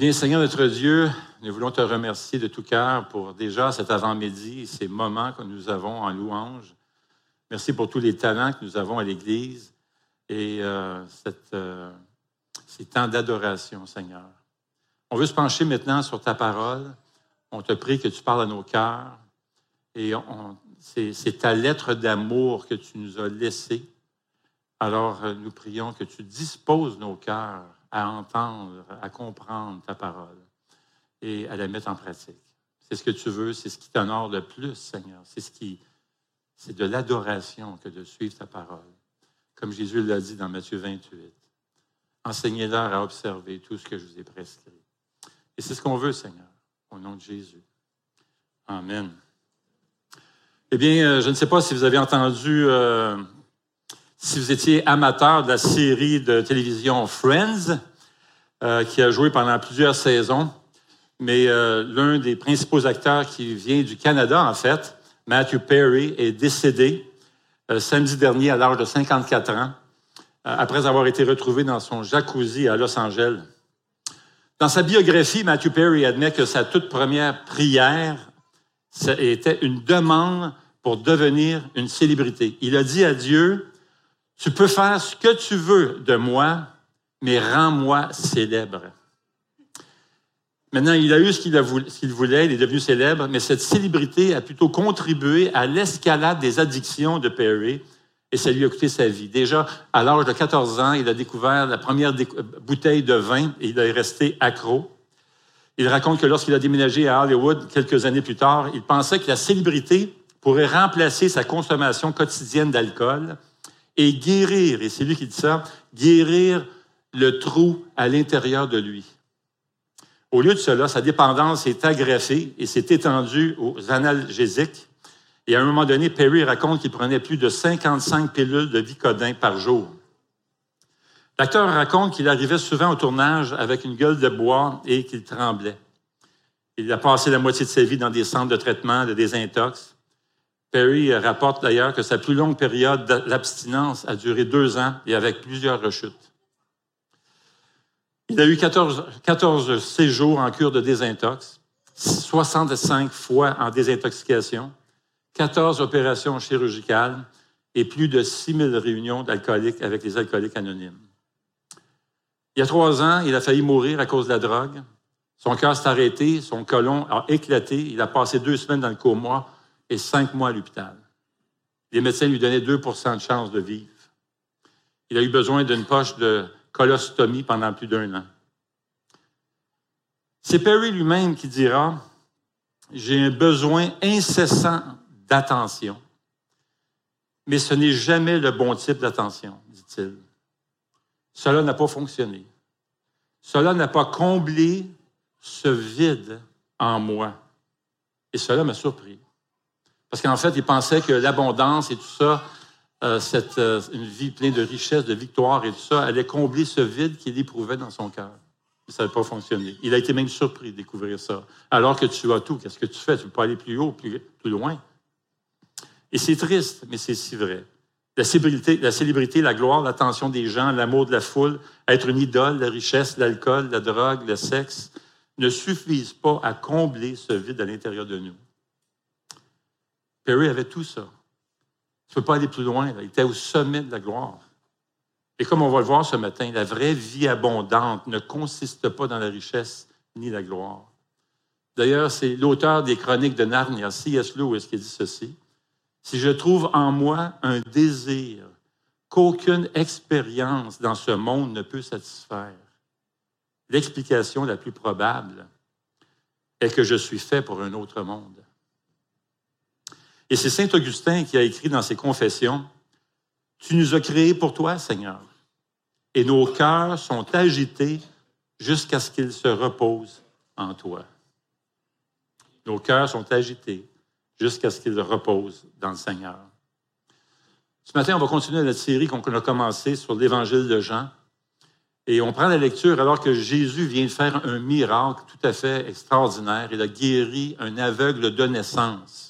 Seigneur notre Dieu, nous voulons te remercier de tout cœur pour déjà cet avant-midi, ces moments que nous avons en louange. Merci pour tous les talents que nous avons à l'Église et euh, euh, ces temps d'adoration, Seigneur. On veut se pencher maintenant sur ta parole. On te prie que tu parles à nos cœurs. Et c'est ta lettre d'amour que tu nous as laissée. Alors, euh, nous prions que tu disposes nos cœurs à entendre, à comprendre ta parole et à la mettre en pratique. C'est ce que tu veux, c'est ce qui t'honore le plus, Seigneur. C'est ce qui, c'est de l'adoration que de suivre ta parole. Comme Jésus l'a dit dans Matthieu 28. Enseignez-leur à observer tout ce que je vous ai prescrit. Et c'est ce qu'on veut, Seigneur, au nom de Jésus. Amen. Eh bien, euh, je ne sais pas si vous avez entendu, euh, si vous étiez amateur de la série de télévision Friends, euh, qui a joué pendant plusieurs saisons, mais l'un des principaux acteurs qui vient du Canada, en fait, Matthew Perry, est décédé samedi dernier à l'âge de 54 ans, après avoir été retrouvé dans son jacuzzi à Los Angeles. Dans sa biographie, Matthew Perry admet que sa toute première prière était une demande pour devenir une célébrité. Il a dit à Dieu, tu peux faire ce que tu veux de moi, mais rends-moi célèbre. Maintenant, il a eu ce qu'il voulait, il est devenu célèbre, mais cette célébrité a plutôt contribué à l'escalade des addictions de Perry et ça lui a coûté sa vie. Déjà, à l'âge de 14 ans, il a découvert la première bouteille de vin et il est resté accro. Il raconte que lorsqu'il a déménagé à Hollywood quelques années plus tard, il pensait que la célébrité pourrait remplacer sa consommation quotidienne d'alcool et guérir, et c'est lui qui dit ça, guérir le trou à l'intérieur de lui. Au lieu de cela, sa dépendance s'est agrafée et s'est étendue aux analgésiques et à un moment donné, Perry raconte qu'il prenait plus de 55 pilules de Vicodin par jour. L'acteur raconte qu'il arrivait souvent au tournage avec une gueule de bois et qu'il tremblait. Il a passé la moitié de sa vie dans des centres de traitement de désintox. Perry rapporte d'ailleurs que sa plus longue période d'abstinence a duré deux ans et avec plusieurs rechutes. Il a eu 14, 14 séjours en cure de désintox, 65 fois en désintoxication, 14 opérations chirurgicales et plus de 6 000 réunions d'alcooliques avec les alcooliques anonymes. Il y a trois ans, il a failli mourir à cause de la drogue. Son cœur s'est arrêté, son colon a éclaté. Il a passé deux semaines dans le coma et cinq mois à l'hôpital. Les médecins lui donnaient 2% de chance de vivre. Il a eu besoin d'une poche de colostomie pendant plus d'un an. C'est Perry lui-même qui dira J'ai un besoin incessant d'attention. Mais ce n'est jamais le bon type d'attention, dit-il. Cela n'a pas fonctionné. Cela n'a pas comblé ce vide en moi. Et cela m'a surpris. Parce qu'en fait, il pensait que l'abondance et tout ça, euh, cette, euh, une vie pleine de richesse, de victoire et tout ça, allait combler ce vide qu'il éprouvait dans son cœur. Ça n'a pas fonctionné. Il a été même surpris de découvrir ça. Alors que tu as tout, qu'est-ce que tu fais? Tu ne peux pas aller plus haut, plus, plus loin. Et c'est triste, mais c'est si vrai. La célébrité, la célébrité, la gloire, l'attention des gens, l'amour de la foule, être une idole, la richesse, l'alcool, la drogue, le sexe, ne suffisent pas à combler ce vide à l'intérieur de nous. Perry avait tout ça. Tu ne peux pas aller plus loin. Il était au sommet de la gloire. Et comme on va le voir ce matin, la vraie vie abondante ne consiste pas dans la richesse ni la gloire. D'ailleurs, c'est l'auteur des chroniques de Narnia, C.S. Lewis, qui dit ceci si je trouve en moi un désir qu'aucune expérience dans ce monde ne peut satisfaire, l'explication la plus probable est que je suis fait pour un autre monde. Et c'est Saint Augustin qui a écrit dans ses confessions, Tu nous as créés pour toi, Seigneur, et nos cœurs sont agités jusqu'à ce qu'ils se reposent en toi. Nos cœurs sont agités jusqu'à ce qu'il repose dans le Seigneur. Ce matin, on va continuer notre série qu'on a commencée sur l'Évangile de Jean. Et on prend la lecture alors que Jésus vient de faire un miracle tout à fait extraordinaire. Il a guéri un aveugle de naissance.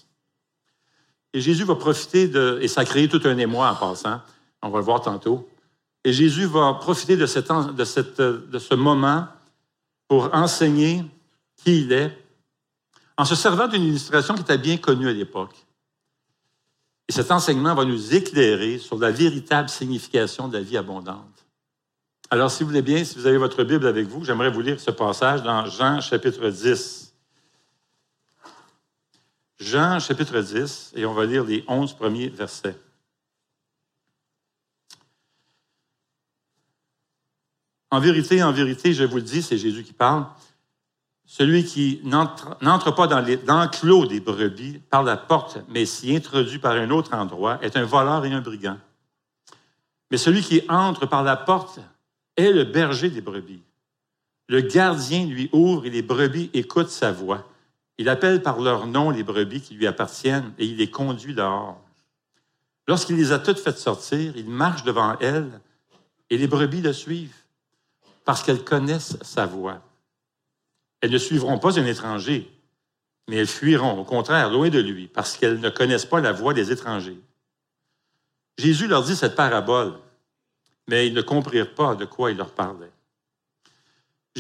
Et Jésus va profiter de, et ça a créé tout un émoi en passant, on va le voir tantôt. Et Jésus va profiter de, de ce moment pour enseigner qui il est, en se servant d'une illustration qui était bien connue à l'époque. Et cet enseignement va nous éclairer sur la véritable signification de la vie abondante. Alors, si vous voulez bien, si vous avez votre Bible avec vous, j'aimerais vous lire ce passage dans Jean chapitre 10. Jean chapitre 10, et on va lire les onze premiers versets. En vérité, en vérité, je vous le dis, c'est Jésus qui parle, celui qui n'entre pas dans l'enclos des brebis par la porte, mais s'y introduit par un autre endroit, est un voleur et un brigand. Mais celui qui entre par la porte est le berger des brebis. Le gardien lui ouvre et les brebis écoutent sa voix. Il appelle par leur nom les brebis qui lui appartiennent et il les conduit dehors. Lorsqu'il les a toutes faites sortir, il marche devant elles et les brebis le suivent parce qu'elles connaissent sa voix. Elles ne suivront pas un étranger, mais elles fuiront, au contraire, loin de lui, parce qu'elles ne connaissent pas la voix des étrangers. Jésus leur dit cette parabole, mais ils ne comprirent pas de quoi il leur parlait.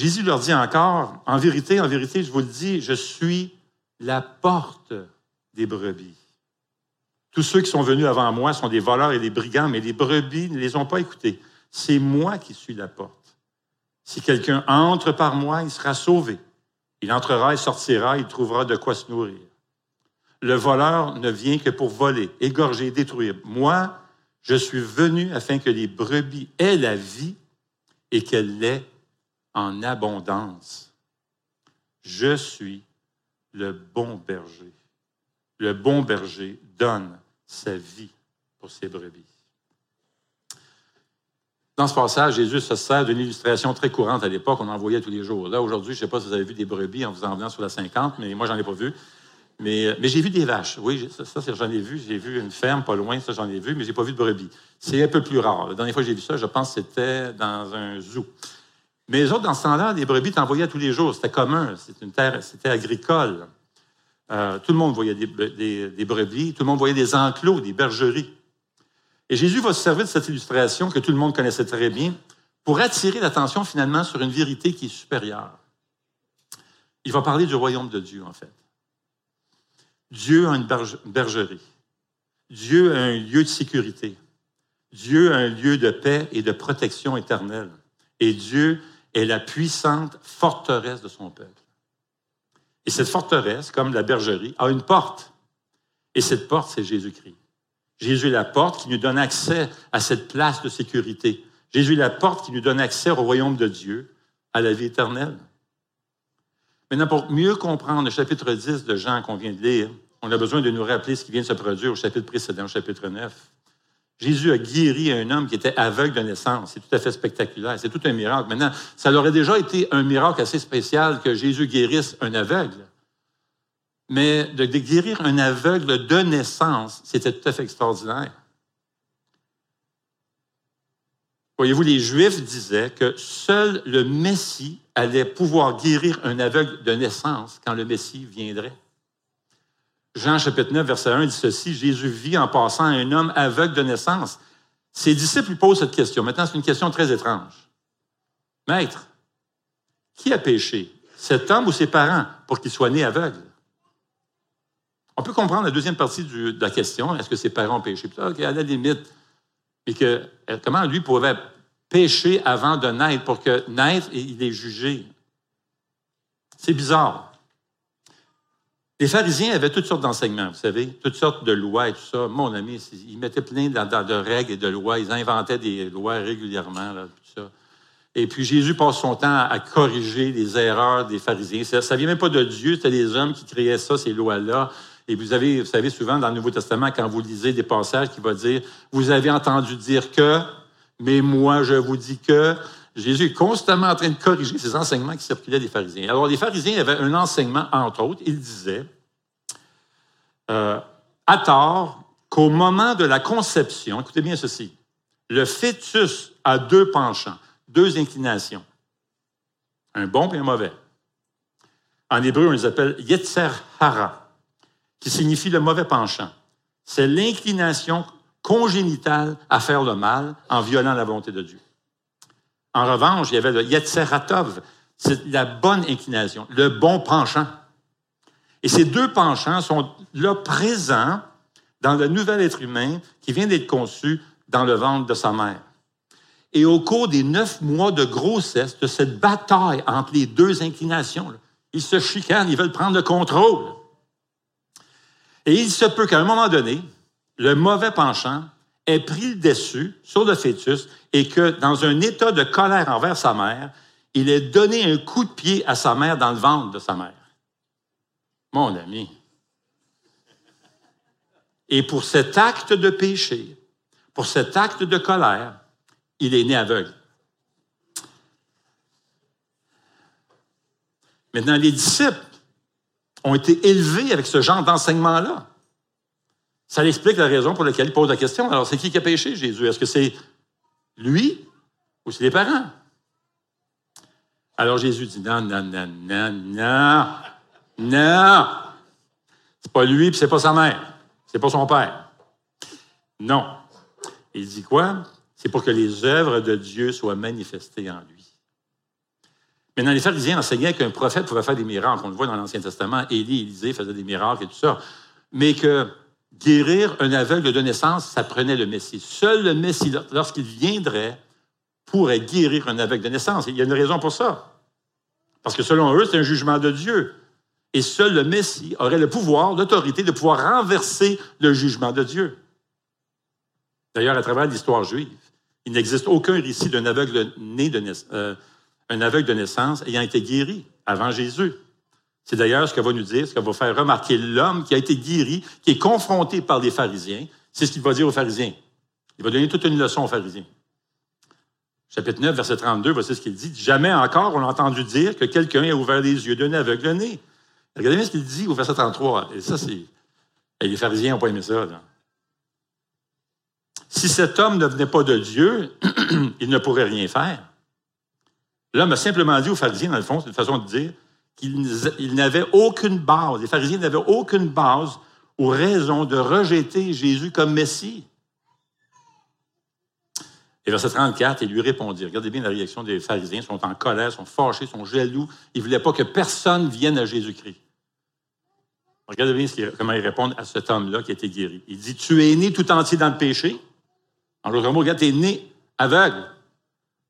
Jésus leur dit encore, en vérité, en vérité, je vous le dis, je suis la porte des brebis. Tous ceux qui sont venus avant moi sont des voleurs et des brigands, mais les brebis ne les ont pas écoutés. C'est moi qui suis la porte. Si quelqu'un entre par moi, il sera sauvé. Il entrera et sortira, il trouvera de quoi se nourrir. Le voleur ne vient que pour voler, égorger, détruire. Moi, je suis venu afin que les brebis aient la vie et qu'elle l'ait en abondance. Je suis le bon berger. Le bon berger donne sa vie pour ses brebis. Dans ce passage, Jésus se sert d'une illustration très courante à l'époque, on en voyait tous les jours. Là, aujourd'hui, je ne sais pas si vous avez vu des brebis en vous en venant sur la 50, mais moi, j'en ai pas vu. Mais, mais j'ai vu des vaches. Oui, ça, ça j'en ai vu. J'ai vu une ferme pas loin, ça, j'en ai vu, mais j'ai pas vu de brebis. C'est un peu plus rare. La dernière fois que j'ai vu ça, je pense que c'était dans un zoo. Mais les autres, dans ce temps-là, les brebis t'en voyaient tous les jours. C'était commun. C'était une terre, c'était agricole. Euh, tout le monde voyait des, des brebis. Tout le monde voyait des enclos, des bergeries. Et Jésus va se servir de cette illustration que tout le monde connaissait très bien pour attirer l'attention finalement sur une vérité qui est supérieure. Il va parler du royaume de Dieu, en fait. Dieu a une bergerie. Dieu a un lieu de sécurité. Dieu a un lieu de paix et de protection éternelle. Et Dieu est la puissante forteresse de son peuple. Et cette forteresse, comme la bergerie, a une porte. Et cette porte, c'est Jésus-Christ. Jésus est la porte qui nous donne accès à cette place de sécurité. Jésus est la porte qui nous donne accès au royaume de Dieu, à la vie éternelle. Maintenant, pour mieux comprendre le chapitre 10 de Jean qu'on vient de lire, on a besoin de nous rappeler ce qui vient de se produire au chapitre précédent, au chapitre 9. Jésus a guéri un homme qui était aveugle de naissance. C'est tout à fait spectaculaire. C'est tout un miracle. Maintenant, ça aurait déjà été un miracle assez spécial que Jésus guérisse un aveugle. Mais de, guérir un aveugle de naissance, c'était tout à fait extraordinaire. Voyez-vous, les Juifs disaient que seul le Messie allait pouvoir guérir un aveugle de naissance quand le Messie viendrait. Jean chapitre 9, verset 1 dit ceci, Jésus vit en passant un homme aveugle de naissance. Ses disciples lui posent cette question. Maintenant, c'est une question très étrange. Maître, qui a péché, cet homme ou ses parents, pour qu'il soit né aveugle? On peut comprendre la deuxième partie de la question, est-ce que ses parents ont péché? OK, à la limite, mais que, euh, comment lui pouvait pécher avant de naître pour que naître, il est jugé? C'est bizarre. Les pharisiens avaient toutes sortes d'enseignements, vous savez, toutes sortes de lois et tout ça. Mon ami, ils mettaient plein de, règles et de lois. Ils inventaient des lois régulièrement, tout ça. Et puis Jésus passe son temps à corriger les erreurs des pharisiens. Ça ne vient même pas de Dieu, c'était les hommes qui créaient ça, ces lois-là. Et vous, avez, vous savez souvent dans le Nouveau Testament, quand vous lisez des passages qui vont dire, vous avez entendu dire que, mais moi je vous dis que, Jésus est constamment en train de corriger ces enseignements qui circulaient des pharisiens. Alors les pharisiens avaient un enseignement, entre autres, ils disaient, euh, à tort, qu'au moment de la conception, écoutez bien ceci, le fœtus a deux penchants, deux inclinations, un bon et un mauvais. En hébreu, on les appelle Yetzer Hara qui signifie le mauvais penchant. C'est l'inclination congénitale à faire le mal en violant la volonté de Dieu. En revanche, il y avait le Yetzeratov, C'est la bonne inclination, le bon penchant. Et ces deux penchants sont là présents dans le nouvel être humain qui vient d'être conçu dans le ventre de sa mère. Et au cours des neuf mois de grossesse, de cette bataille entre les deux inclinations, ils se chicanent, ils veulent prendre le contrôle. Et il se peut qu'à un moment donné, le mauvais penchant ait pris le dessus sur le fœtus et que, dans un état de colère envers sa mère, il ait donné un coup de pied à sa mère dans le ventre de sa mère. Mon ami. Et pour cet acte de péché, pour cet acte de colère, il est né aveugle. Maintenant, les disciples ont été élevés avec ce genre d'enseignement-là. Ça explique la raison pour laquelle il pose la question. Alors, c'est qui qui a péché, Jésus? Est-ce que c'est lui ou c'est les parents? Alors Jésus dit non, non, non, non, non, non. C'est pas lui, puis c'est pas sa mère. C'est pas son père. Non. Il dit quoi? C'est pour que les œuvres de Dieu soient manifestées en lui. Maintenant, les pharisiens enseignaient qu'un prophète pouvait faire des miracles. On le voit dans l'Ancien Testament. Élie, Élisée faisaient des miracles et tout ça. Mais que guérir un aveugle de naissance, ça prenait le Messie. Seul le Messie, lorsqu'il viendrait, pourrait guérir un aveugle de naissance. Il y a une raison pour ça. Parce que selon eux, c'est un jugement de Dieu. Et seul le Messie aurait le pouvoir, l'autorité de pouvoir renverser le jugement de Dieu. D'ailleurs, à travers l'histoire juive, il n'existe aucun récit d'un aveugle né euh, aveugle de naissance ayant été guéri avant Jésus. C'est d'ailleurs ce que va nous dire, ce que va faire remarquer l'homme qui a été guéri, qui est confronté par les pharisiens. C'est ce qu'il va dire aux pharisiens. Il va donner toute une leçon aux pharisiens. Chapitre 9, verset 32, voici ce qu'il dit. Jamais encore on a entendu dire que quelqu'un a ouvert les yeux d'un aveugle né. Regardez bien ce qu'il dit au verset 33. Et ça, c'est. les pharisiens n'ont pas aimé ça. Si cet homme ne venait pas de Dieu, il ne pourrait rien faire. L'homme a simplement dit aux pharisiens, dans le fond, c'est une façon de dire, qu'il n'avait aucune base. Les pharisiens n'avaient aucune base ou raison de rejeter Jésus comme Messie. Et verset 34, il lui répondit. Regardez bien la réaction des pharisiens. Ils sont en colère, sont fâchés, sont jaloux. Ils ne voulaient pas que personne vienne à Jésus-Christ. Regardez bien comment ils répondent à cet homme-là qui a été guéri. Il dit Tu es né tout entier dans le péché. En d'autres mots, regarde, tu es né aveugle.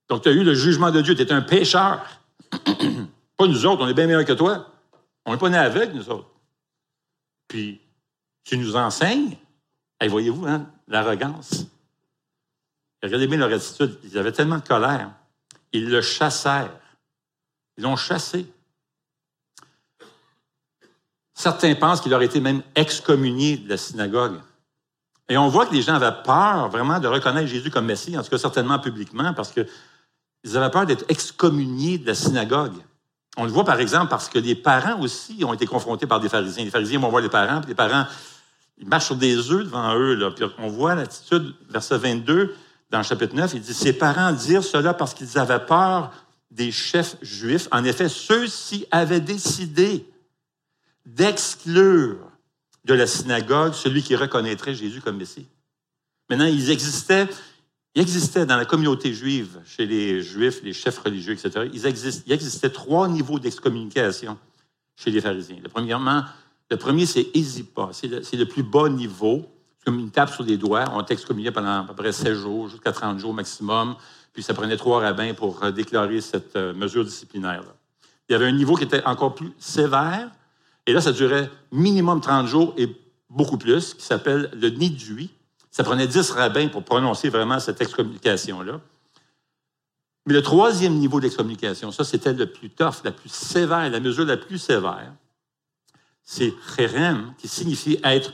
Donc, tu as eu le jugement de Dieu. Tu es un pécheur. pas nous autres, on est bien meilleurs que toi. On n'est pas né aveugle, nous autres. Puis, tu nous enseignes. Voyez-vous, hein, l'arrogance. Regardez bien leur attitude. Ils avaient tellement de colère. Ils le chassèrent. Ils l'ont chassé. Certains pensent qu'il aurait été même excommunié de la synagogue. Et on voit que les gens avaient peur vraiment de reconnaître Jésus comme Messie, en tout cas certainement publiquement, parce qu'ils avaient peur d'être excommuniés de la synagogue. On le voit par exemple parce que les parents aussi ont été confrontés par des pharisiens. Les pharisiens vont voir les parents, puis les parents, ils marchent sur des œufs devant eux. Puis on voit l'attitude, verset 22, dans le chapitre 9, il dit, ses parents dirent cela parce qu'ils avaient peur des chefs juifs. En effet, ceux-ci avaient décidé d'exclure de la synagogue celui qui reconnaîtrait Jésus comme Messie. Maintenant, il existait, il existait dans la communauté juive, chez les Juifs, les chefs religieux, etc., il, existait trois niveaux d'excommunication chez les pharisiens. Le, premièrement, le premier, c'est Ésipa. C'est le, le, plus bas niveau comme une tape sur les doigts. On t'excommuniait pendant à peu près 16 jours, jusqu'à 30 jours maximum. Puis ça prenait trois rabbins pour euh, déclarer cette euh, mesure disciplinaire. -là. Il y avait un niveau qui était encore plus sévère. Et là, ça durait minimum 30 jours et beaucoup plus, qui s'appelle le nidui. Ça prenait 10 rabbins pour prononcer vraiment cette excommunication-là. Mais le troisième niveau d'excommunication, ça, c'était le plus tough, la plus sévère, la mesure la plus sévère. C'est cherem, qui signifie être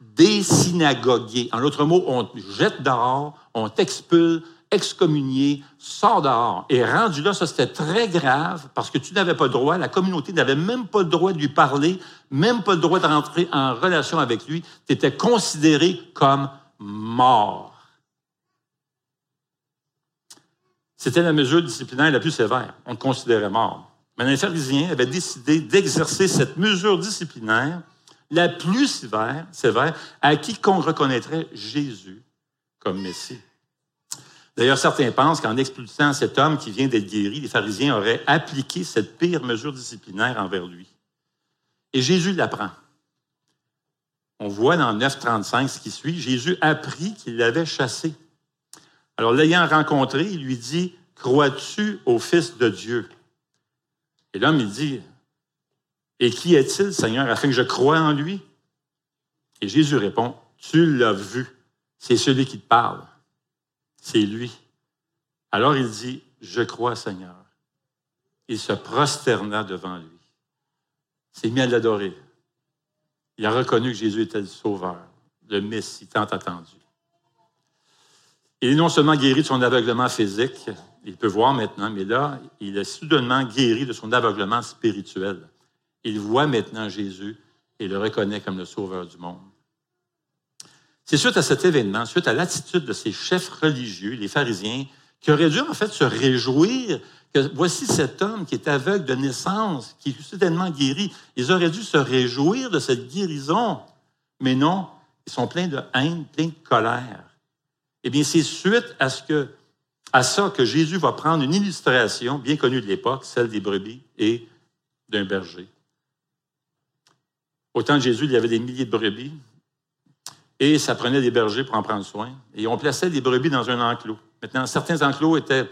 désynagogué. En d'autres mots, on te jette dehors, on t'expulse, excommunié, sort dehors. Et rendu là, ça c'était très grave parce que tu n'avais pas le droit, la communauté n'avait même pas le droit de lui parler, même pas le droit de rentrer en relation avec lui. Tu étais considéré comme mort. C'était la mesure disciplinaire la plus sévère. On te considérait mort. Mais les pharisiens avaient décidé d'exercer cette mesure disciplinaire la plus sévère, sévère à quiconque reconnaîtrait Jésus comme Messie. D'ailleurs, certains pensent qu'en expulsant cet homme qui vient d'être guéri, les pharisiens auraient appliqué cette pire mesure disciplinaire envers lui. Et Jésus l'apprend. On voit dans 9.35 ce qui suit, Jésus apprit qu'il l'avait chassé. Alors, l'ayant rencontré, il lui dit, Crois-tu au Fils de Dieu? Et l'homme, il dit, Et qui est-il, Seigneur, afin que je croie en lui? Et Jésus répond, Tu l'as vu, c'est celui qui te parle. C'est lui. Alors il dit, Je crois, Seigneur. Il se prosterna devant lui. S'est mis à l'adorer. Il a reconnu que Jésus était le Sauveur, le Messie tant attendu. Il est non seulement guéri de son aveuglement physique, il peut voir maintenant, mais là, il est soudainement guéri de son aveuglement spirituel. Il voit maintenant Jésus et le reconnaît comme le Sauveur du monde. C'est suite à cet événement, suite à l'attitude de ces chefs religieux, les pharisiens, qui auraient dû en fait se réjouir que voici cet homme qui est aveugle de naissance, qui est soudainement guéri. Ils auraient dû se réjouir de cette guérison. Mais non, ils sont pleins de haine, pleins de colère. Eh bien, c'est suite à, ce que, à ça que Jésus va prendre une illustration bien connue de l'époque, celle des brebis et d'un berger. Au temps de Jésus, il y avait des milliers de brebis et ça prenait des bergers pour en prendre soin. Et on plaçait des brebis dans un enclos. Maintenant, certains enclos étaient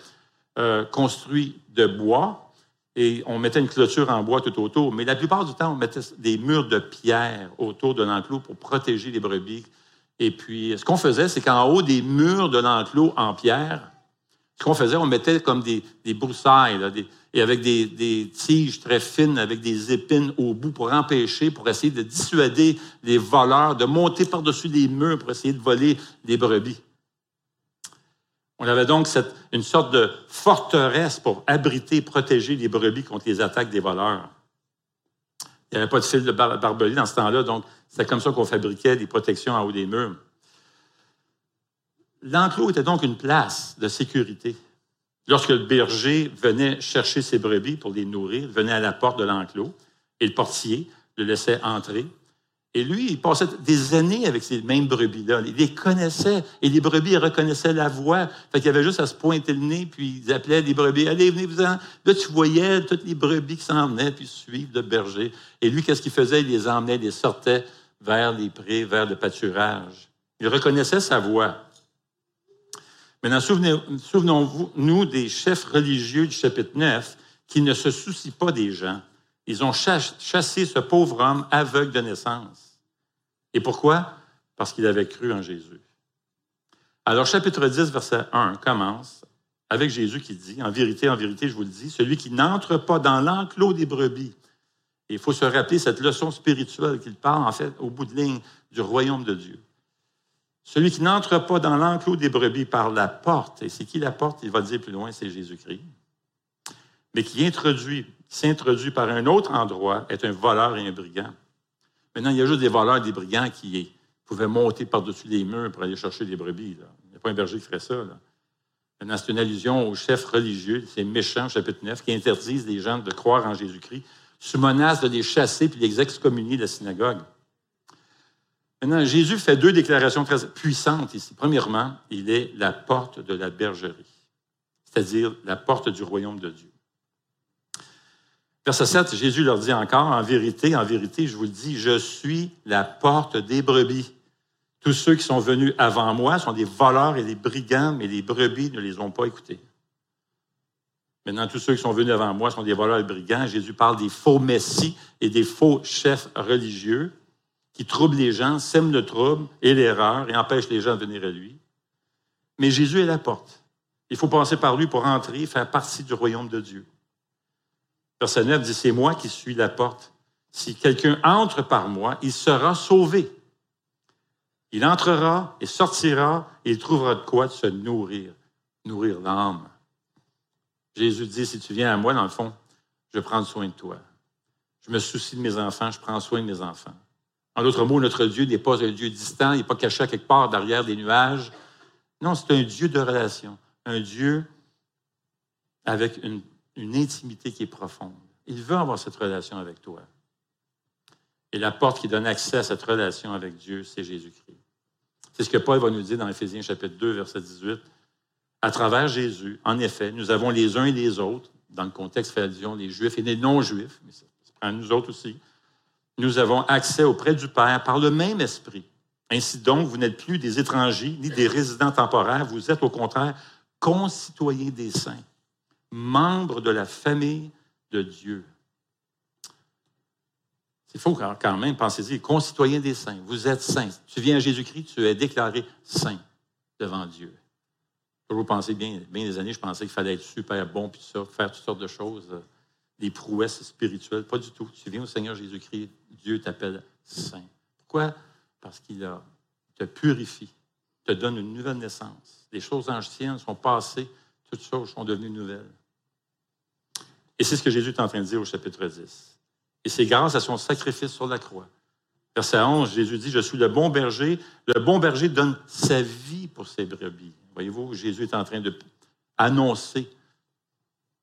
euh, construits de bois et on mettait une clôture en bois tout autour. Mais la plupart du temps, on mettait des murs de pierre autour de l'enclos pour protéger les brebis et puis, ce qu'on faisait, c'est qu'en haut des murs de l'enclos en pierre, ce qu'on faisait, on mettait comme des, broussailles, et avec des, tiges très fines, avec des épines au bout pour empêcher, pour essayer de dissuader les voleurs de monter par-dessus les murs pour essayer de voler les brebis. On avait donc une sorte de forteresse pour abriter, protéger les brebis contre les attaques des voleurs. Il n'y avait pas de fil de barbelé dans ce temps-là, donc c'est comme ça qu'on fabriquait des protections en haut des murs. L'enclos était donc une place de sécurité. Lorsque le berger venait chercher ses brebis pour les nourrir, il venait à la porte de l'enclos et le portier le laissait entrer. Et lui, il passait des années avec ces mêmes brebis-là. Il les connaissait et les brebis reconnaissaient la voix. Fait qu'il avait juste à se pointer le nez, puis ils appelaient les brebis Allez, venez-vous-en. Là, tu voyais toutes les brebis qui s'en venaient, puis suivre le berger. Et lui, qu'est-ce qu'il faisait? Il les emmenait, il les sortait vers les prés, vers le pâturage. Il reconnaissait sa voix. Maintenant, souvenons-nous nous des chefs religieux du chapitre 9 qui ne se soucient pas des gens. Ils ont chassé ce pauvre homme aveugle de naissance. Et pourquoi? Parce qu'il avait cru en Jésus. Alors, chapitre 10, verset 1 commence avec Jésus qui dit, en vérité, en vérité, je vous le dis, celui qui n'entre pas dans l'enclos des brebis. Il faut se rappeler cette leçon spirituelle qu'il parle, en fait, au bout de ligne du royaume de Dieu. Celui qui n'entre pas dans l'enclos des brebis par la porte, et c'est qui la porte? Il va dire plus loin, c'est Jésus-Christ. Mais qui s'introduit par un autre endroit, est un voleur et un brigand. Maintenant, il y a juste des voleurs des brigands qui pouvaient monter par-dessus les murs pour aller chercher des brebis. Il n'y a pas un berger qui ferait ça. Maintenant, c'est une allusion aux chefs religieux, ces méchants, chapitre 9, qui interdisent les gens de croire en Jésus-Christ sous menace de les chasser puis les excommunier de la synagogue. Maintenant, Jésus fait deux déclarations très puissantes ici. Premièrement, il est la porte de la bergerie, c'est-à-dire la porte du royaume de Dieu. Verset 7, Jésus leur dit encore, en vérité, en vérité, je vous le dis, je suis la porte des brebis. Tous ceux qui sont venus avant moi sont des voleurs et des brigands, mais les brebis ne les ont pas écoutés. Maintenant, tous ceux qui sont venus avant moi sont des voleurs et des brigands. Jésus parle des faux messies et des faux chefs religieux qui troublent les gens, sèment le trouble et l'erreur et empêchent les gens de venir à lui. Mais Jésus est la porte. Il faut passer par lui pour entrer, faire partie du royaume de Dieu. Verset 9 dit, c'est moi qui suis la porte. Si quelqu'un entre par moi, il sera sauvé. Il entrera et sortira et il trouvera de quoi se nourrir, nourrir l'âme. Jésus dit, si tu viens à moi, dans le fond, je prends soin de toi. Je me soucie de mes enfants, je prends soin de mes enfants. En d'autres mots, notre Dieu n'est pas un Dieu distant, il n'est pas caché quelque part derrière des nuages. Non, c'est un Dieu de relation, un Dieu avec une une intimité qui est profonde. Il veut avoir cette relation avec toi. Et la porte qui donne accès à cette relation avec Dieu, c'est Jésus-Christ. C'est ce que Paul va nous dire dans Éphésiens chapitre 2, verset 18. à travers Jésus, en effet, nous avons les uns et les autres, dans le contexte fait les Juifs et les non-Juifs, mais ça nous autres aussi, nous avons accès auprès du Père par le même esprit. Ainsi donc, vous n'êtes plus des étrangers ni des résidents temporaires, vous êtes au contraire concitoyens des saints, membres de la famille de Dieu. Il faut quand même, pensez-y, concitoyens des saints. Vous êtes saints. Tu viens à Jésus-Christ, tu es déclaré saint devant Dieu. Vous pensez bien, bien des années, je pensais qu'il fallait être super bon, puis faire toutes sortes de choses, euh, des prouesses spirituelles. Pas du tout. Tu viens au Seigneur Jésus-Christ, Dieu t'appelle saint. Pourquoi? Parce qu'il te purifie, te donne une nouvelle naissance. Les choses anciennes sont passées, toutes choses sont devenues nouvelles. Et c'est ce que Jésus est en train de dire au chapitre 10. Et c'est grâce à son sacrifice sur la croix. Verset 11, Jésus dit, je suis le bon berger. Le bon berger donne sa vie pour ses brebis. Voyez-vous, Jésus est en train de annoncer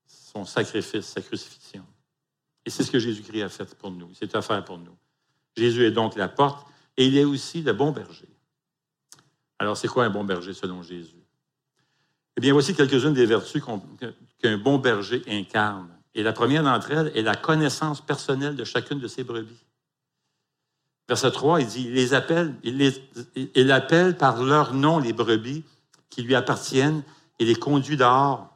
son sacrifice, sa crucifixion. Et c'est ce que Jésus-Christ a fait pour nous. C'est offert pour nous. Jésus est donc la porte et il est aussi le bon berger. Alors, c'est quoi un bon berger selon Jésus? Eh bien, voici quelques-unes des vertus qu'un bon berger incarne. Et la première d'entre elles est la connaissance personnelle de chacune de ses brebis. Verset 3, il dit, il les appelle, il, les, il appelle par leur nom les brebis qui lui appartiennent et les conduit dehors.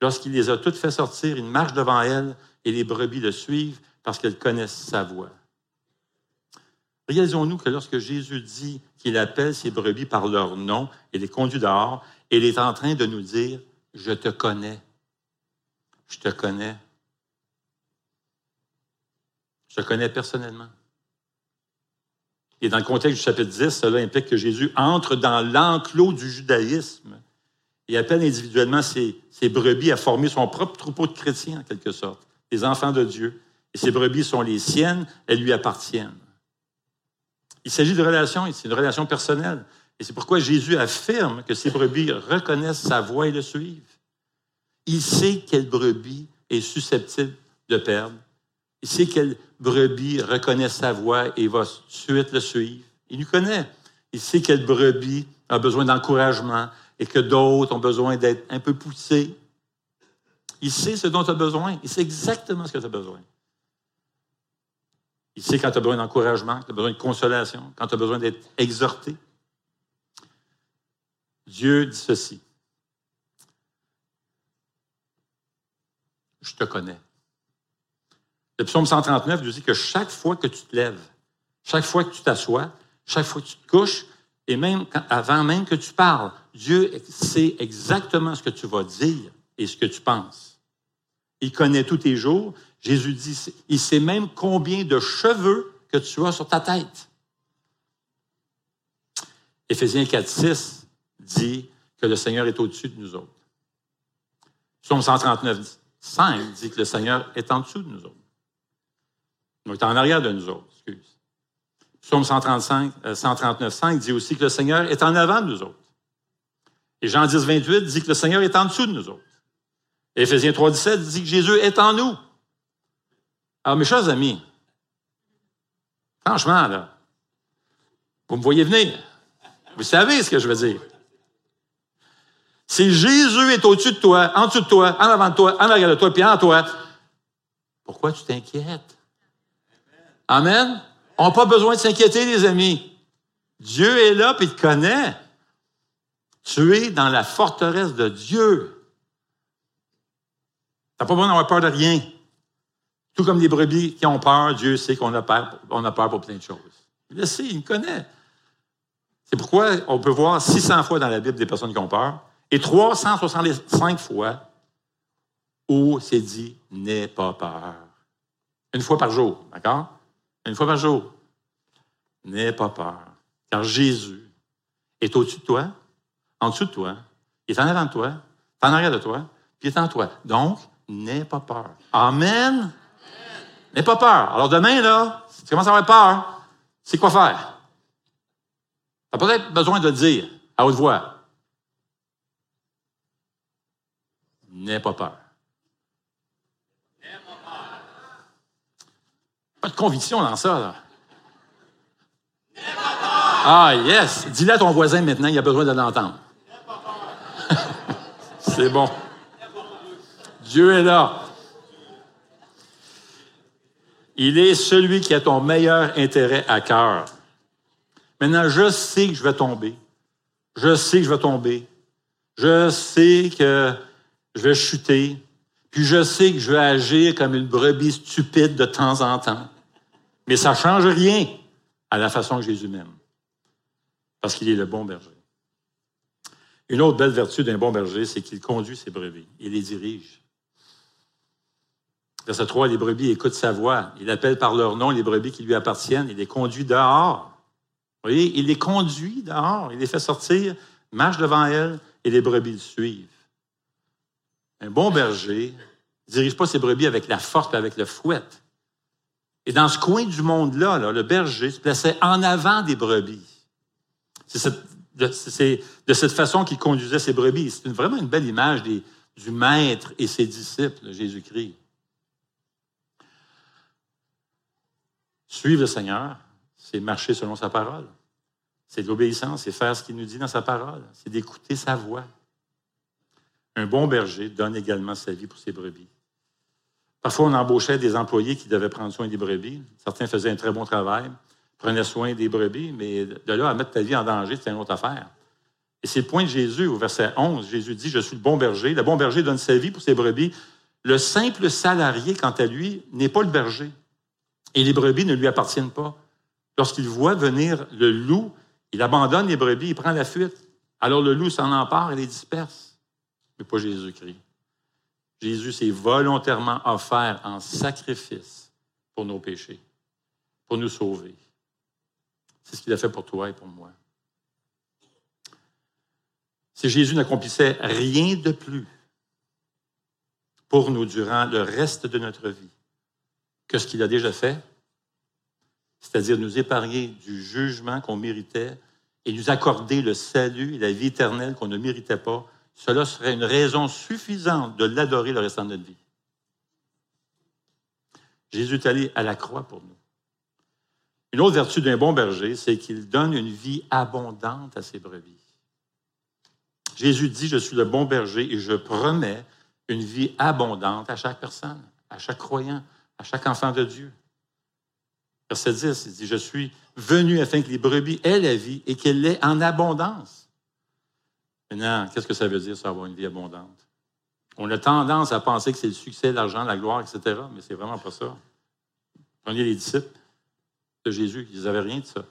Lorsqu'il les a toutes fait sortir, il marche devant elles et les brebis le suivent parce qu'elles connaissent sa voix. Réalisons-nous que lorsque Jésus dit qu'il appelle ses brebis par leur nom et les conduit dehors, il est en train de nous dire, je te connais. Je te connais. Je te connais personnellement. Et dans le contexte du chapitre 10, cela implique que Jésus entre dans l'enclos du judaïsme et appelle individuellement ses, brebis à former son propre troupeau de chrétiens, en quelque sorte, des enfants de Dieu. Et ces brebis sont les siennes, elles lui appartiennent. Il s'agit de relation, c'est une relation personnelle. Et c'est pourquoi Jésus affirme que ses brebis reconnaissent sa voix et le suivent. Il sait quelle brebis est susceptible de perdre. Il sait quelle brebis reconnaît sa voix et va suite le suivre. Il nous connaît. Il sait quelle brebis a besoin d'encouragement et que d'autres ont besoin d'être un peu poussés. Il sait ce dont tu as besoin. Il sait exactement ce que tu as besoin. Il sait quand tu as besoin d'encouragement, quand tu as besoin de consolation, quand tu as besoin d'être exhorté. Dieu dit ceci. Je te connais. Le psaume 139 nous dit que chaque fois que tu te lèves, chaque fois que tu t'assois, chaque fois que tu te couches, et même avant même que tu parles, Dieu sait exactement ce que tu vas dire et ce que tu penses. Il connaît tous tes jours. Jésus dit, il sait même combien de cheveux que tu as sur ta tête. Éphésiens 4, 6 dit que le Seigneur est au-dessus de nous autres. Psaume 139, 5 dit que le Seigneur est en dessous de nous autres. Il est en arrière de nous autres, excuse. Psaume 135, 139, 5 dit aussi que le Seigneur est en avant de nous autres. Et Jean 10, 28 dit que le Seigneur est en dessous de nous autres. Et Éphésiens 3, 17 dit que Jésus est en nous. Alors, mes chers amis, franchement, là, vous me voyez venir. Vous savez ce que je veux dire. Si Jésus est au-dessus de toi, en dessous de toi, en avant de toi, en arrière de toi, puis en toi, pourquoi tu t'inquiètes? Amen? On n'a pas besoin de s'inquiéter, les amis. Dieu est là, puis il te connaît. Tu es dans la forteresse de Dieu. Tu n'as pas besoin d'avoir peur de rien. Tout comme les brebis qui ont peur, Dieu sait qu'on a peur, a peur pour plein de choses. Il le sait, il me connaît. C'est pourquoi on peut voir 600 fois dans la Bible des personnes qui ont peur et 365 fois où c'est dit n'aie pas peur. Une fois par jour, d'accord? Une fois par jour. N'aie pas peur. Car Jésus est au-dessus de toi, en dessous de toi, il est en avant de toi, en arrière de toi, puis il est en toi. Donc, n'aie pas peur. Amen. N'aie pas peur. Alors demain, là, si tu commences à avoir peur, c'est quoi faire? Tu as peut-être besoin de le dire à haute voix. N'aie pas peur. Pas de conviction dans ça, là. Ah, yes! Dis-le à ton voisin maintenant, il a besoin de l'entendre. c'est bon. Dieu est là. Il est celui qui a ton meilleur intérêt à cœur. Maintenant, je sais que je vais tomber. Je sais que je vais tomber. Je sais que je vais chuter. Puis je sais que je vais agir comme une brebis stupide de temps en temps. Mais ça ne change rien à la façon que Jésus m'aime. Parce qu'il est le bon berger. Une autre belle vertu d'un bon berger, c'est qu'il conduit ses brebis. Il les dirige. Verset 3, les brebis écoutent sa voix. Il appelle par leur nom les brebis qui lui appartiennent. Il les conduit dehors. Vous voyez, il les conduit dehors. Il les fait sortir, marche devant elles et les brebis le suivent. Un bon berger ne dirige pas ses brebis avec la force et avec le fouet. Et dans ce coin du monde-là, le berger se plaçait en avant des brebis. C'est de, cette façon qu'il conduisait ses brebis. C'est vraiment une belle image du maître et ses disciples, Jésus-Christ. Suivre le Seigneur, c'est marcher selon sa parole. C'est de l'obéissance, c'est faire ce qu'il nous dit dans sa parole. C'est d'écouter sa voix. Un bon berger donne également sa vie pour ses brebis. Parfois, on embauchait des employés qui devaient prendre soin des brebis. Certains faisaient un très bon travail, prenaient soin des brebis, mais de là à mettre ta vie en danger, c'est une autre affaire. Et c'est le point de Jésus au verset 11. Jésus dit, je suis le bon berger. Le bon berger donne sa vie pour ses brebis. Le simple salarié, quant à lui, n'est pas le berger. Et les brebis ne lui appartiennent pas. Lorsqu'il voit venir le loup, il abandonne les brebis, il prend la fuite. Alors le loup s'en empare et les disperse. Mais pas Jésus-Christ. Jésus s'est volontairement offert en sacrifice pour nos péchés, pour nous sauver. C'est ce qu'il a fait pour toi et pour moi. Si Jésus n'accomplissait rien de plus pour nous durant le reste de notre vie, que ce qu'il a déjà fait, c'est-à-dire nous épargner du jugement qu'on méritait et nous accorder le salut et la vie éternelle qu'on ne méritait pas, cela serait une raison suffisante de l'adorer le restant de notre vie. Jésus est allé à la croix pour nous. Une autre vertu d'un bon berger, c'est qu'il donne une vie abondante à ses brebis. Jésus dit, je suis le bon berger et je promets une vie abondante à chaque personne, à chaque croyant, à chaque enfant de Dieu. Verset 10, il dit, je suis venu afin que les brebis aient la vie et qu'elle l'ait en abondance. Maintenant, qu'est-ce que ça veut dire, ça, avoir une vie abondante? On a tendance à penser que c'est le succès, l'argent, la gloire, etc., mais c'est vraiment pas ça. Prenez les disciples de Jésus, ils n'avaient rien de ça.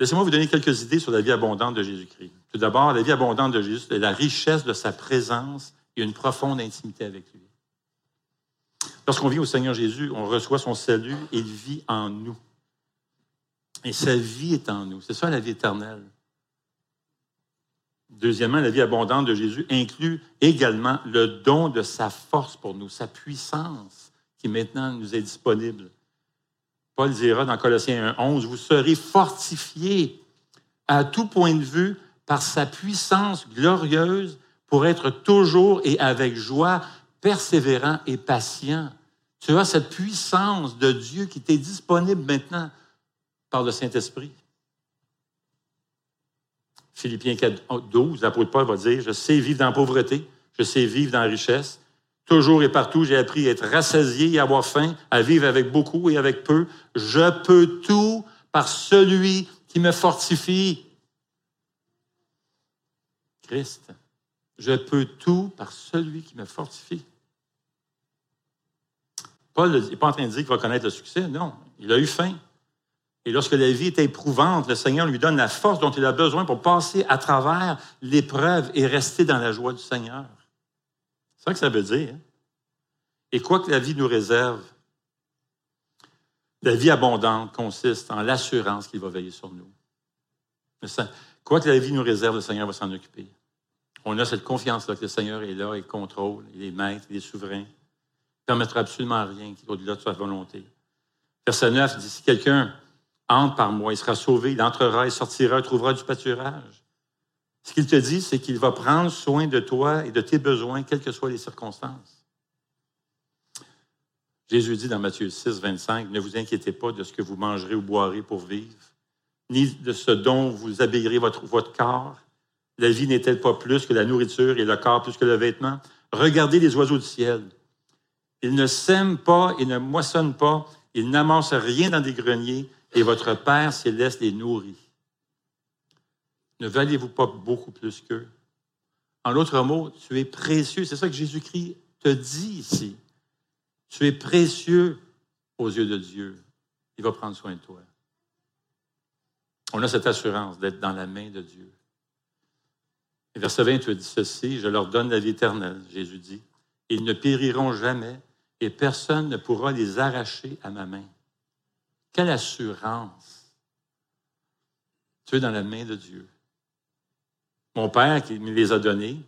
Laissez-moi vous donner quelques idées sur la vie abondante de Jésus-Christ. Tout d'abord, la vie abondante de Jésus, c'est la richesse de sa présence et une profonde intimité avec lui. Lorsqu'on vit au Seigneur Jésus, on reçoit son salut et il vit en nous. Et sa vie est en nous. C'est ça la vie éternelle. Deuxièmement, la vie abondante de Jésus inclut également le don de sa force pour nous, sa puissance qui maintenant nous est disponible. Paul dira dans Colossiens 1.11, vous serez fortifiés à tout point de vue par sa puissance glorieuse pour être toujours et avec joie persévérant et patient. Tu as cette puissance de Dieu qui t'est disponible maintenant par le Saint-Esprit. Philippiens 4, 12, l'apôtre Paul va dire, je sais vivre dans la pauvreté, je sais vivre dans la richesse. Toujours et partout, j'ai appris à être rassasié et à avoir faim, à vivre avec beaucoup et avec peu. Je peux tout par celui qui me fortifie. Christ. Je peux tout par celui qui me fortifie. Paul n'est pas en train de dire qu'il va connaître le succès, non. Il a eu faim. Et lorsque la vie est éprouvante, le Seigneur lui donne la force dont il a besoin pour passer à travers l'épreuve et rester dans la joie du Seigneur. C'est ça que ça veut dire. Hein? Et quoi que la vie nous réserve, la vie abondante consiste en l'assurance qu'il va veiller sur nous. Quoi que la vie nous réserve, le Seigneur va s'en occuper. On a cette confiance-là que le Seigneur est là, il contrôle, il est maître, il est souverain. Il ne permettra absolument rien qui est au-delà de sa volonté. Verset 9 dit, si quelqu'un entre par moi, il sera sauvé, il entrera, il sortira, il trouvera du pâturage. Ce qu'il te dit, c'est qu'il va prendre soin de toi et de tes besoins, quelles que soient les circonstances. Jésus dit dans Matthieu 6, 25, Ne vous inquiétez pas de ce que vous mangerez ou boirez pour vivre, ni de ce dont vous habillerez votre, corps. La vie n'est-elle pas plus que la nourriture et le corps plus que le vêtement? Regardez les oiseaux du ciel. Ils ne sèment pas et ne moissonnent pas, ils n'amassent rien dans des greniers, et votre Père céleste les nourrit. Ne valez-vous pas beaucoup plus qu'eux? En d'autres mots, tu es précieux. C'est ça que Jésus-Christ te dit ici. Tu es précieux aux yeux de Dieu. Il va prendre soin de toi. On a cette assurance d'être dans la main de Dieu. Et verset 28 dit ceci, je leur donne la vie éternelle, Jésus dit. Ils ne périront jamais et personne ne pourra les arracher à ma main. Quelle assurance! Tu es dans la main de Dieu. Mon Père qui me les a donnés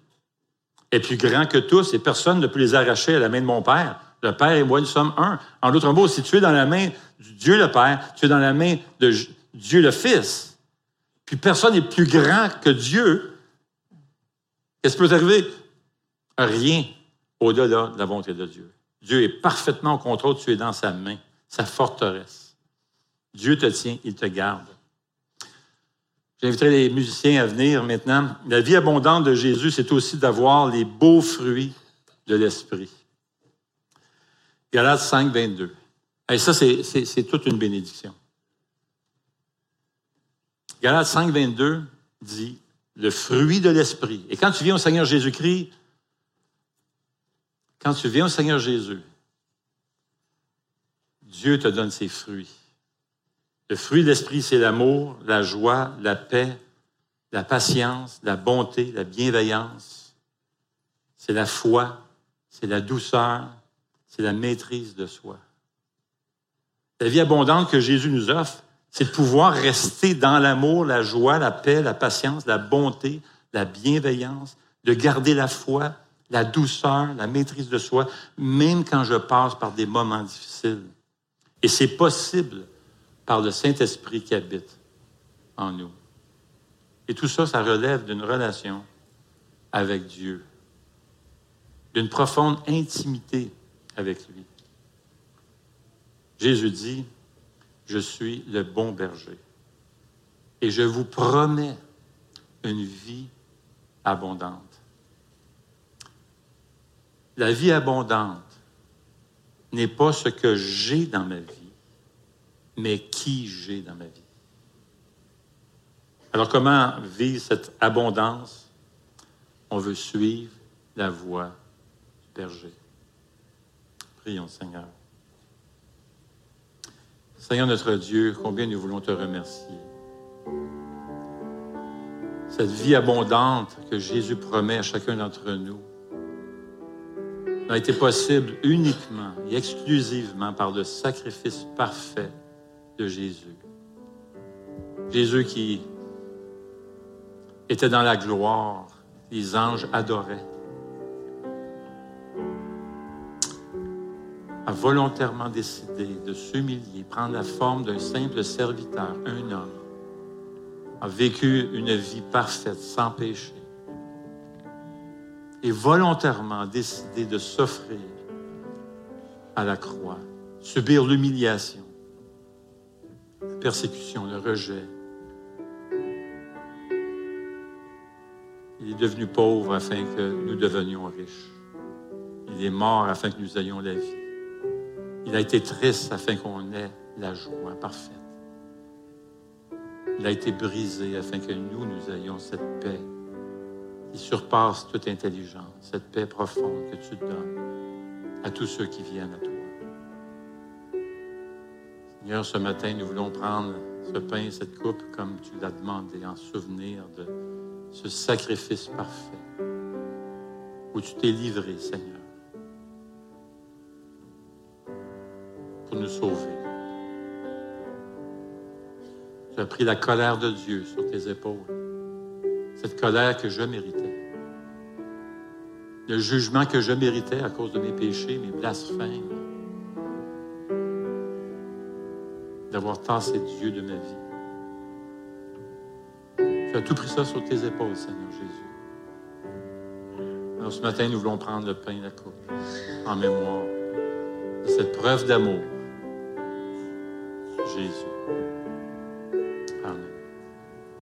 est plus grand que tous et personne ne peut les arracher à la main de mon Père. Le Père et moi, nous sommes un. En d'autres mots, si tu es dans la main de Dieu le Père, tu es dans la main de Dieu le Fils. Puis personne n'est plus grand que Dieu. Qu'est-ce qui peut arriver? Rien au-delà de la volonté de Dieu. Dieu est parfaitement au contrôle, tu es dans sa main, sa forteresse. Dieu te tient, il te garde. J'inviterai les musiciens à venir maintenant. La vie abondante de Jésus, c'est aussi d'avoir les beaux fruits de l'Esprit. Galates 5, 22. Et ça, c'est toute une bénédiction. Galates 5, 22 dit le fruit de l'Esprit. Et quand tu viens au Seigneur Jésus-Christ, quand tu viens au Seigneur Jésus, Dieu te donne ses fruits. Le fruit de l'Esprit, c'est l'amour, la joie, la paix, la patience, la bonté, la bienveillance. C'est la foi, c'est la douceur, c'est la maîtrise de soi. La vie abondante que Jésus nous offre, c'est de pouvoir rester dans l'amour, la joie, la paix, la patience, la bonté, la bienveillance, de garder la foi, la douceur, la maîtrise de soi, même quand je passe par des moments difficiles. Et c'est possible par le Saint-Esprit qui habite en nous. Et tout ça, ça relève d'une relation avec Dieu, d'une profonde intimité avec lui. Jésus dit, je suis le bon berger. Et je vous promets une vie abondante. La vie abondante n'est pas ce que j'ai dans ma vie, mais qui j'ai dans ma vie? Alors comment vivre cette abondance? On veut suivre la voie du berger. Prions, Seigneur. Seigneur notre Dieu, combien nous voulons te remercier. Cette vie abondante que Jésus promet à chacun d'entre nous n'a été possible uniquement et exclusivement par le sacrifice parfait Jésus. Jésus qui était dans la gloire, les anges adoraient. a volontairement décidé de s'humilier, prendre la forme d'un simple serviteur, un homme, a vécu une vie parfaite, sans péché, et volontairement décidé de s'offrir à la croix, subir l'humiliation, la persécution, le rejet. Il est devenu pauvre afin que nous devenions riches. Il est mort afin que nous ayons la vie. Il a été triste afin qu'on ait la joie parfaite. Il a été brisé afin que nous, nous ayons cette paix qui surpasse toute intelligence, cette paix profonde que tu donnes à tous ceux qui viennent à toi. Seigneur, ce matin, nous voulons prendre ce pain et cette coupe comme tu l'as demandé en souvenir de ce sacrifice parfait où tu t'es livré, Seigneur. pour nous sauver. Tu as pris la colère de Dieu sur tes épaules, cette colère que je méritais, le jugement que je méritais à cause de mes péchés, mes blasphèmes, d'avoir tassé Dieu de ma vie. Tu as tout pris ça sur tes épaules, Seigneur Jésus. Alors ce matin, nous voulons prendre le pain et la coupe en mémoire de cette preuve d'amour Jesus.